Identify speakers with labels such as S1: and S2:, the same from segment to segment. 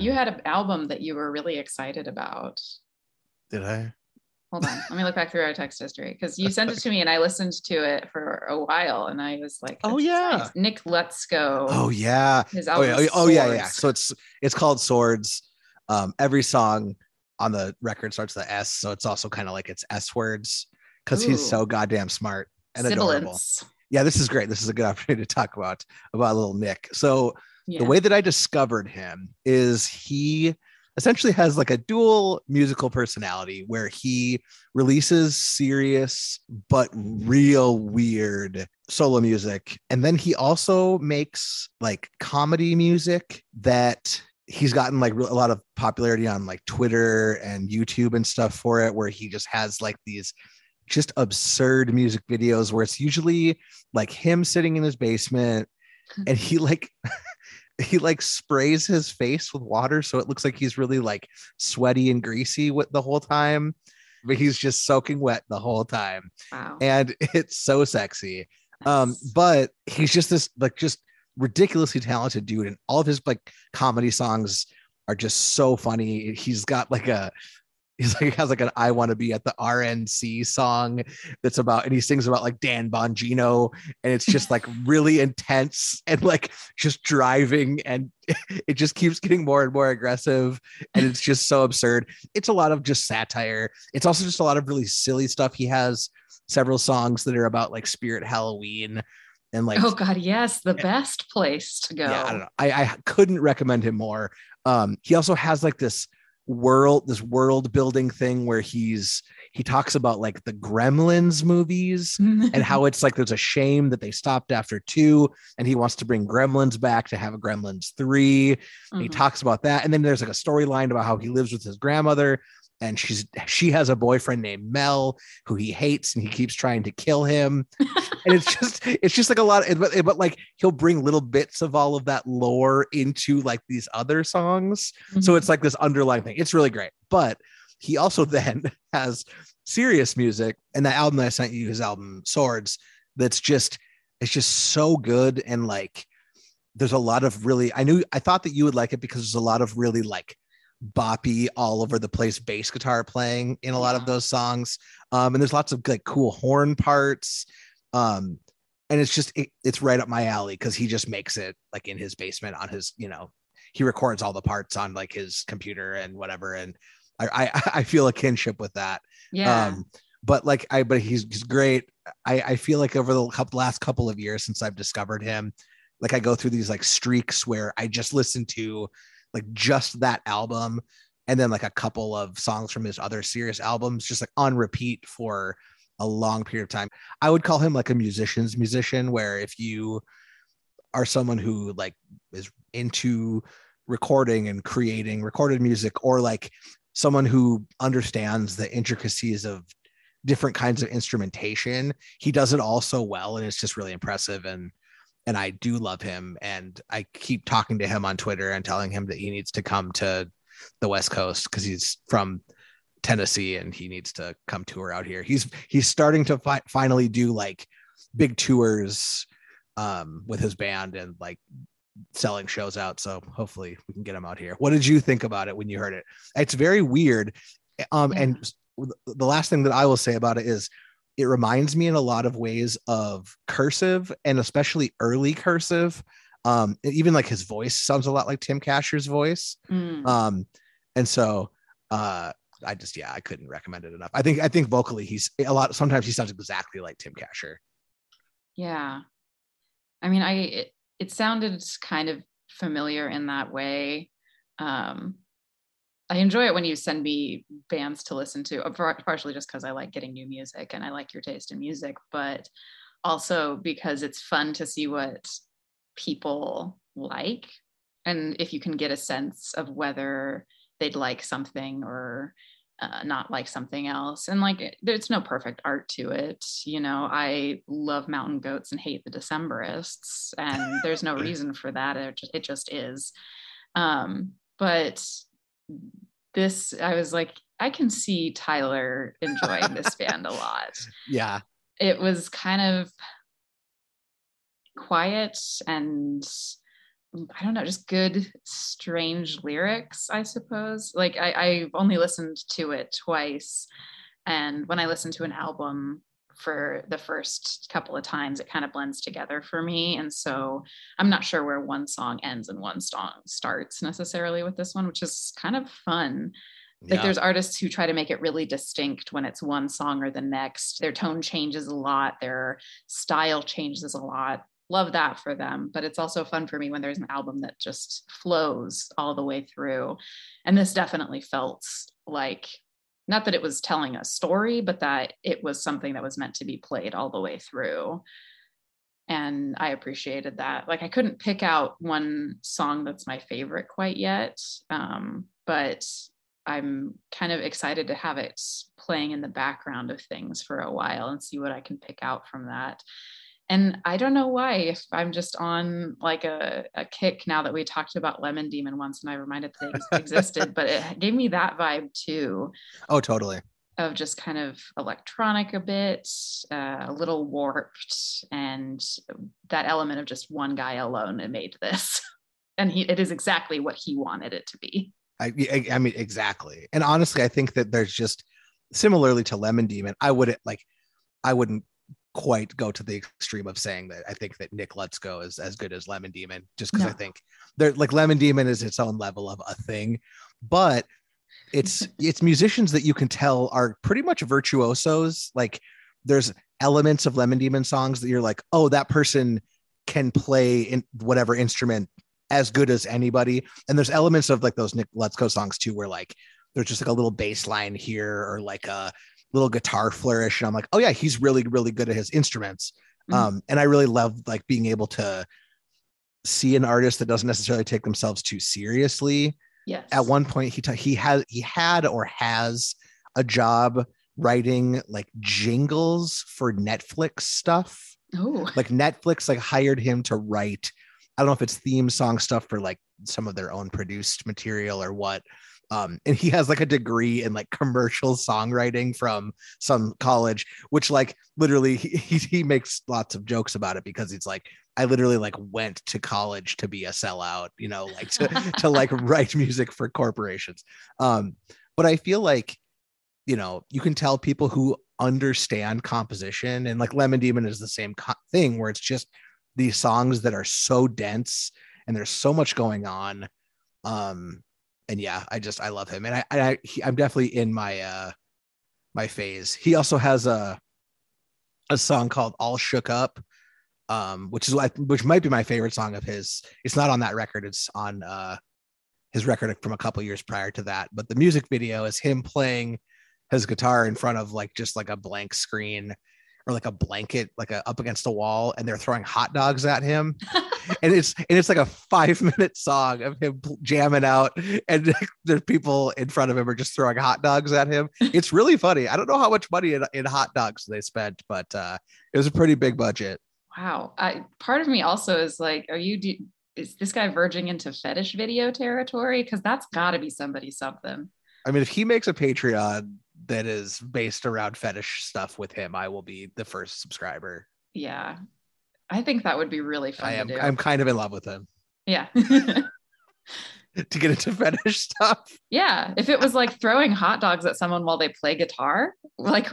S1: you had an album that you were really excited about.
S2: Did I?
S1: Hold on, let me look back through our text history because you sent it to me and I listened to it for a while and I was like,
S2: Oh yeah.
S1: nice." Nick Lutsko.
S2: Oh yeah.
S1: his
S2: Oh
S1: album.
S2: yeah. Oh yeah. Yeah. So it's it's called Swords. Um, every song on the record starts with the S, so it's also kind of like it's S words because he's so goddamn smart and adorable. Yeah, this is great. This is a good opportunity to talk about about little Nick. So
S1: Yeah.
S2: the way that I discovered him is he essentially has like a dual musical personality where he releases serious but real weird solo music. And then he also makes like comedy music that he's gotten like a lot of popularity on like Twitter and YouTube and stuff for it, where he just has like these just absurd music videos where it's usually like him sitting in his basement and he like he like sprays his face with water so it looks like he's really like sweaty and greasy with the whole time but he's just soaking wet the whole time.
S1: Wow.
S2: and it's so sexy. Um but he's just this like just ridiculously talented dude and all of his like comedy songs are just so funny. He's got like a he's like has like an I want to be at the RNC song that's about and he sings about like Dan Bongino and it's just like really intense and like just driving and it just keeps getting more and more aggressive and it's just so absurd. It's a lot of just satire. It's also just a lot of really silly stuff. He has several songs that are about like spirit Halloween and like
S1: oh God, yes, the best place to go.
S2: yeah, I don't know. I, I couldn't recommend him more. Um, he also has like this world, this world building thing where he's he talks about like the Gremlins movies and how it's like there's a shame that they stopped after two, and he wants to bring Gremlins back to have a Gremlins three. And he
S1: mm-hmm.
S2: talks about that, and then there's like a storyline about how he lives with his grandmother. And she's she has a boyfriend named Mel who he hates and he keeps trying to kill him. And it's just it's just like a lot of, but, but like he'll bring little bits of all of that lore into like these other songs. So
S1: Mhm.
S2: it's like this underlying thing. It's really great. But he also then has serious music. And the album that i sent you his album swords that's just it's just so good. And like there's a lot of really i knew i thought that you would like it because there's a lot of really like boppy all over the place bass guitar playing in a lot of those songs um and there's lots of like cool horn parts um and it's just it, it's right up my alley because he just makes it like in his basement on his you know he records all the parts on like his computer and whatever and i i, I feel a kinship with that
S1: yeah.
S2: um but like i but he's, he's great i i feel like over the couple last couple of years since i've discovered him like i go through these like streaks where i just listen to like just that album and then like a couple of songs from his other serious albums just like on repeat for a long period of time. I would call him like a musician's musician where if you are someone who like is into recording and creating recorded music or like someone who understands the intricacies of different kinds of instrumentation he does it all so well and it's just really impressive and and i do love him and i keep talking to him on twitter and telling him that he needs to come to the west coast because he's from tennessee and he needs to come tour out here. He's he's starting to fi- finally do like big tours um with his band and like selling shows out so hopefully we can get him out here. What did you think about it when you heard it? It's very weird um and the last thing that i will say about it is it reminds me in a lot of ways of cursive and especially early cursive um even like his voice sounds a lot like Tim Kasher's voice
S1: Mm.
S2: um and so uh i just yeah i couldn't recommend it enough i think i think vocally he's a lot sometimes he sounds exactly like Tim Kasher
S1: Yeah. I mean, I it, it sounded kind of familiar in that way. Um I enjoy it when you send me bands to listen to, uh, partially just because I like getting new music and I like your taste in music, but also because it's fun to see what people like. And if you can get a sense of whether they'd like something or uh, not like something else. And like, there's no perfect art to it. You know, I love mountain goats and hate the Decemberists, and there's no reason for that. It just, it just is. Um, but this, I was like, I can see Tyler enjoying this band a lot.
S2: yeah
S1: It was kind of quiet and I don't know, just good, strange lyrics, I suppose. Like I, I've only listened to it twice. And when I listen to an album for the first couple of times, it kind of blends together for me. And so I'm not sure where one song ends and one song starts necessarily with this one, which is kind of fun. Like
S2: Yeah.
S1: there's artists who try to make it really distinct when it's one song or the next. Their tone changes a lot, their style changes a lot. Love that for them. But it's also fun for me when there's an album that just flows all the way through. And this definitely felt like not that it was telling a story, but that it was something that was meant to be played all the way through. And I appreciated that. Like I couldn't pick out one song that's my favorite quite yet. Um, but I'm kind of excited to have it playing in the background of things for a while and see what I can pick out from that. And I don't know why, if I'm just on like a, a kick now that we talked about Lemon Demon once and I reminded that it existed, but it gave me that vibe too
S2: Oh, totally.
S1: of just kind of electronic a bit, uh, a little warped, and that element of just one guy alone that made this. And he, it is exactly what he wanted it to be.
S2: I, I I mean exactly. And honestly, I think that there's just similarly to Lemon Demon, I wouldn't like I wouldn't quite go to the extreme of saying that I think that Nick Lutsko is as good as Lemon Demon, just because I think they're like Lemon Demon is its own level of a thing, but it's it's musicians that you can tell are pretty much virtuosos. Like there's elements of Lemon Demon songs that you're like, oh, that person can play in whatever instrument as good as anybody. And there's elements of like those Nick Lutsko songs too, where like there's just like a little bass line here or like a little guitar flourish. And I'm like, oh yeah, he's really, really good at his instruments.
S1: Mhm.
S2: Um, and I really love like being able to see an artist that doesn't necessarily take themselves too seriously.
S1: Yes.
S2: At one point, he he has he had or has a job writing like jingles for Netflix stuff
S1: Oh,
S2: like Netflix like hired him to write I don't know if it's theme song stuff for like some of their own produced material or what um and he has like a degree in like commercial songwriting from some college which like literally he, he, he makes lots of jokes about it because he's like I literally like went to college to be a sellout you know like to to like write music for corporations. Um but I feel like you know you can tell people who understand composition and like lemon demon is the same co- thing where it's just these songs that are so dense and there's so much going on. Um and yeah i just i love him. And i, I he, i'm definitely in my uh my phase. He also has a a song called all shook up um which is like which might be my favorite song of his. It's not on that record. It's on uh his record from a couple years prior to that. But the music video is him playing his guitar in front of like just like a blank screen or like a blanket like a, up against a wall and they're throwing hot dogs at him and it's and it's like a five minute song of him jamming out and there's people in front of him are just throwing hot dogs at him it's really funny i don't know how much money in, in hot dogs they spent but uh it was a pretty big budget
S1: wow. I, part of me also is like, are you, do, is this guy verging into fetish video territory? Because that's got to be somebody something.
S2: i mean if he makes a patreon that is based around fetish stuff with him i will be the first subscriber
S1: Yeah. I think that would be really fun
S2: i am i'm kind of in love with him
S1: yeah.
S2: to get into fetish stuff
S1: yeah. If it was like throwing hot dogs at someone while they play guitar, like,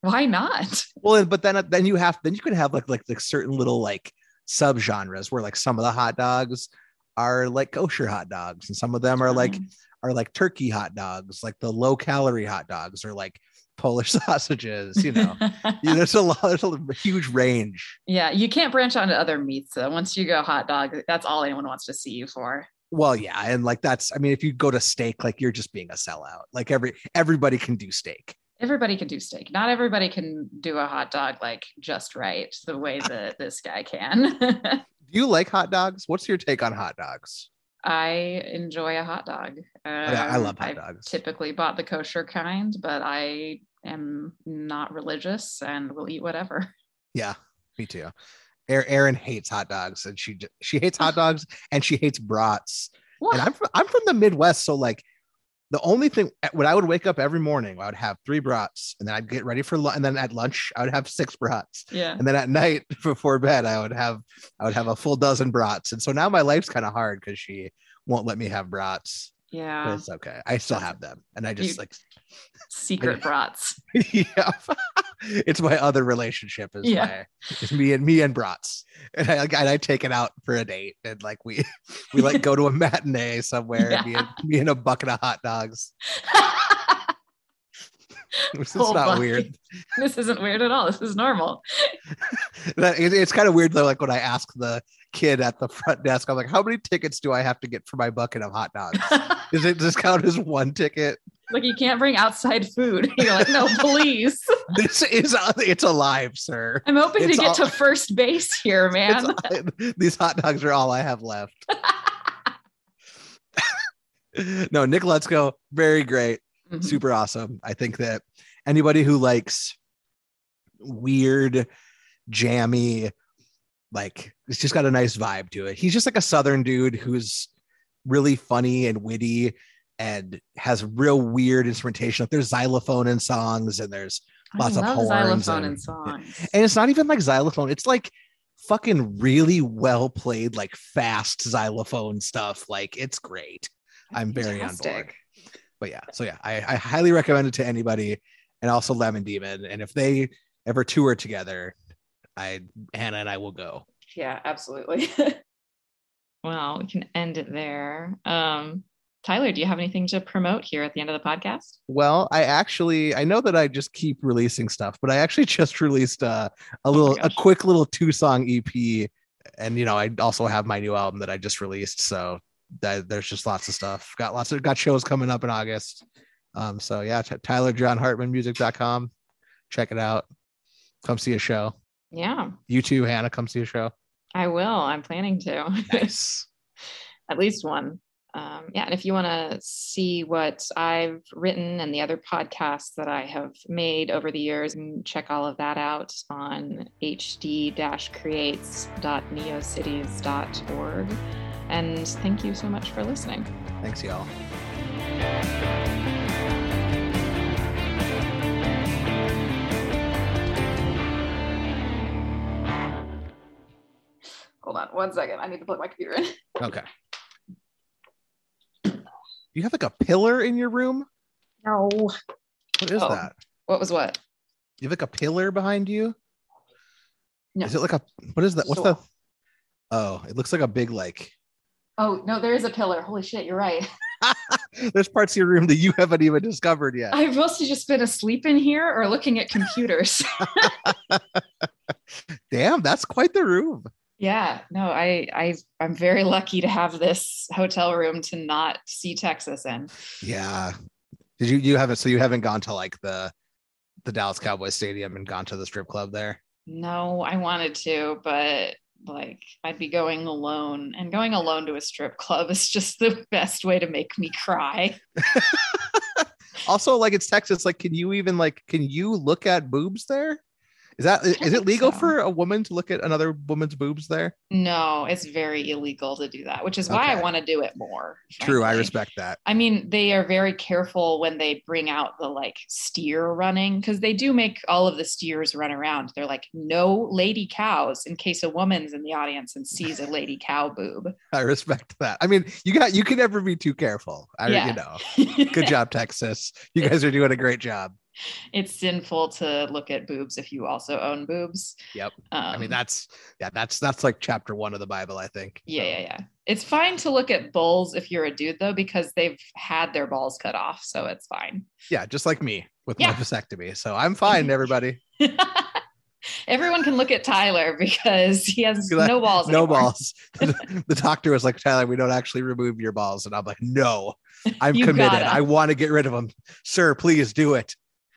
S1: why not?
S2: Well, but then then you have then you could have like like like certain little like subgenres where like some of the hot dogs are like kosher hot dogs and some of them are like
S1: Um,
S2: are like turkey hot dogs, like the low calorie hot dogs or like Polish sausages, you know. Yeah, there's a lot there's a huge range.
S1: yeah. You can't branch out into other meats though. Once you go hot dog, that's all anyone wants to see you for.
S2: Well, yeah, and like that's I mean if you go to steak like you're just being a sellout. Like every everybody can do steak.
S1: Everybody can do steak. Not everybody can do a hot dog like just right the way that this guy can.
S2: Do you like hot dogs? What's your take on hot dogs?
S1: I enjoy a hot dog.
S2: Yeah, I
S1: Um,
S2: love hot
S1: I've
S2: dogs.
S1: typically bought the kosher kind, but I am not religious and will eat whatever.
S2: Yeah, me too. Er- Erin hates hot dogs, and she she hates hot dogs, and she hates brats.
S1: What?
S2: And I'm from, I'm from the Midwest, so like the only thing eh, when I would wake up every morning, I would have three brats, and then I'd get ready for lunch, and then at lunch I would have six brats,
S1: Yeah.
S2: and then at night before bed I would have I would have a full dozen brats, and so now my life's kind of hard because she won't let me have brats. But
S1: Yeah.
S2: it's okay. I still have them, and I just
S1: You-
S2: like
S1: Secret brats.
S2: yeah, it's my other relationship is
S1: Yeah.
S2: my it's me and me and brats, and I and I take it out for a date, and like we we like go to a matinee somewhere,
S1: Yeah.
S2: me, and, me and a bucket of hot dogs. This is
S1: Whole
S2: not
S1: bucket.
S2: weird.
S1: this isn't weird at all. This is normal.
S2: It's kind of weird though. Like when I ask the kid at the front desk, I'm like, "How many tickets do I have to get for my bucket of hot dogs? Is it just count as one ticket?
S1: Like you can't bring outside food. You're like, no, please.
S2: This is it's alive, sir.
S1: I'm hoping
S2: It's
S1: to get
S2: all-
S1: to first base here, man.
S2: These hot dogs are all I have left. no, Nick Lutsko, very great,
S1: Mhm.
S2: super awesome. I think that anybody who likes weird, jammy, like it's just got a nice vibe to it. He's just like a southern dude who's really funny and witty and has real weird instrumentation. Like there's xylophone in songs and there's lots
S1: I
S2: of horns
S1: xylophone
S2: and-
S1: and songs.
S2: and it's not even like xylophone it's like fucking really well played like fast xylophone stuff like it's great i'm very on board but yeah so yeah I, I highly recommend it to anybody and also lemon demon and if they ever tour together i hannah and i will go
S1: Yeah, absolutely. well, we can end it there. Um, Tyler, do you have anything to promote here at the end of the podcast?
S2: well i actually i know that i just keep releasing stuff but i actually just released uh, a little a quick little two song ep and you know i also have my new album that i just released so that, there's just lots of stuff. Got lots of got shows coming up in august. Um so yeah t- tyler john hartman music.com check it out. Come see a show.
S1: Yeah,
S2: you too hannah come see a show.
S1: I will. I'm planning to.
S2: nice.
S1: At least one. Um, yeah, and if you want to see what I've written and the other podcasts that I have made over the years, you check all of that out on hd-creates.neocities.org. And thank you so much for listening.
S2: thanks y'all
S1: Hold on one second. I need to plug my computer in.
S2: okay you have like a pillar in your room
S1: No.
S2: what is
S1: Oh.
S2: that
S1: What was what?
S2: you have like a pillar behind you
S1: No.
S2: is it like a what is that what's
S1: Sure.
S2: the oh it looks like a big like
S1: Oh, no, there is a pillar. Holy shit, you're right.
S2: there's parts of your room that you haven't even discovered yet
S1: I've mostly just been asleep in here or looking at computers.
S2: damn that's quite the room
S1: Yeah, no, I I I'm very lucky to have this hotel room to not see Texas in.
S2: yeah did you you haven't so you haven't gone to like the the dallas cowboys stadium and gone to the strip club there
S1: No, I wanted to, but like I'd be going alone, and going alone to a strip club is just the best way to make me cry.
S2: also like it's texas like can you even like can you look at boobs there is that is it legal
S1: so.
S2: for a woman to look at another woman's boobs there
S1: No, it's very illegal to do that, which is why I want to do it more.
S2: true i respect that
S1: I mean, they are very careful when they bring out the like steer running because they do make all of the steers run around. They're like, no lady cows in case a woman's in the audience and sees a lady cow boob.
S2: i respect that i mean you got you can never be too careful i
S1: Yeah.
S2: you know good job texas you guys are doing a great job
S1: it's sinful to look at boobs if you also own boobs.
S2: Yep.
S1: Um,
S2: I mean, that's yeah, that's that's like chapter one of the Bible, I think.
S1: yeah,
S2: So,
S1: yeah, yeah. It's fine to look at bulls if you're a dude though, because they've had their balls cut off, so it's fine.
S2: Yeah, just like me with
S1: Yeah.
S2: my vasectomy. So I'm fine, everybody.
S1: Everyone can look at Tyler because he has no balls.
S2: no
S1: anymore.
S2: balls. the doctor was like, Tyler, we don't actually remove your balls. And I'm like, no, I'm committed.
S1: gotta.
S2: I want to get rid of them. Sir, please do it.